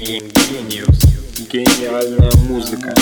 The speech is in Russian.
Гениус. Гениальная музыка.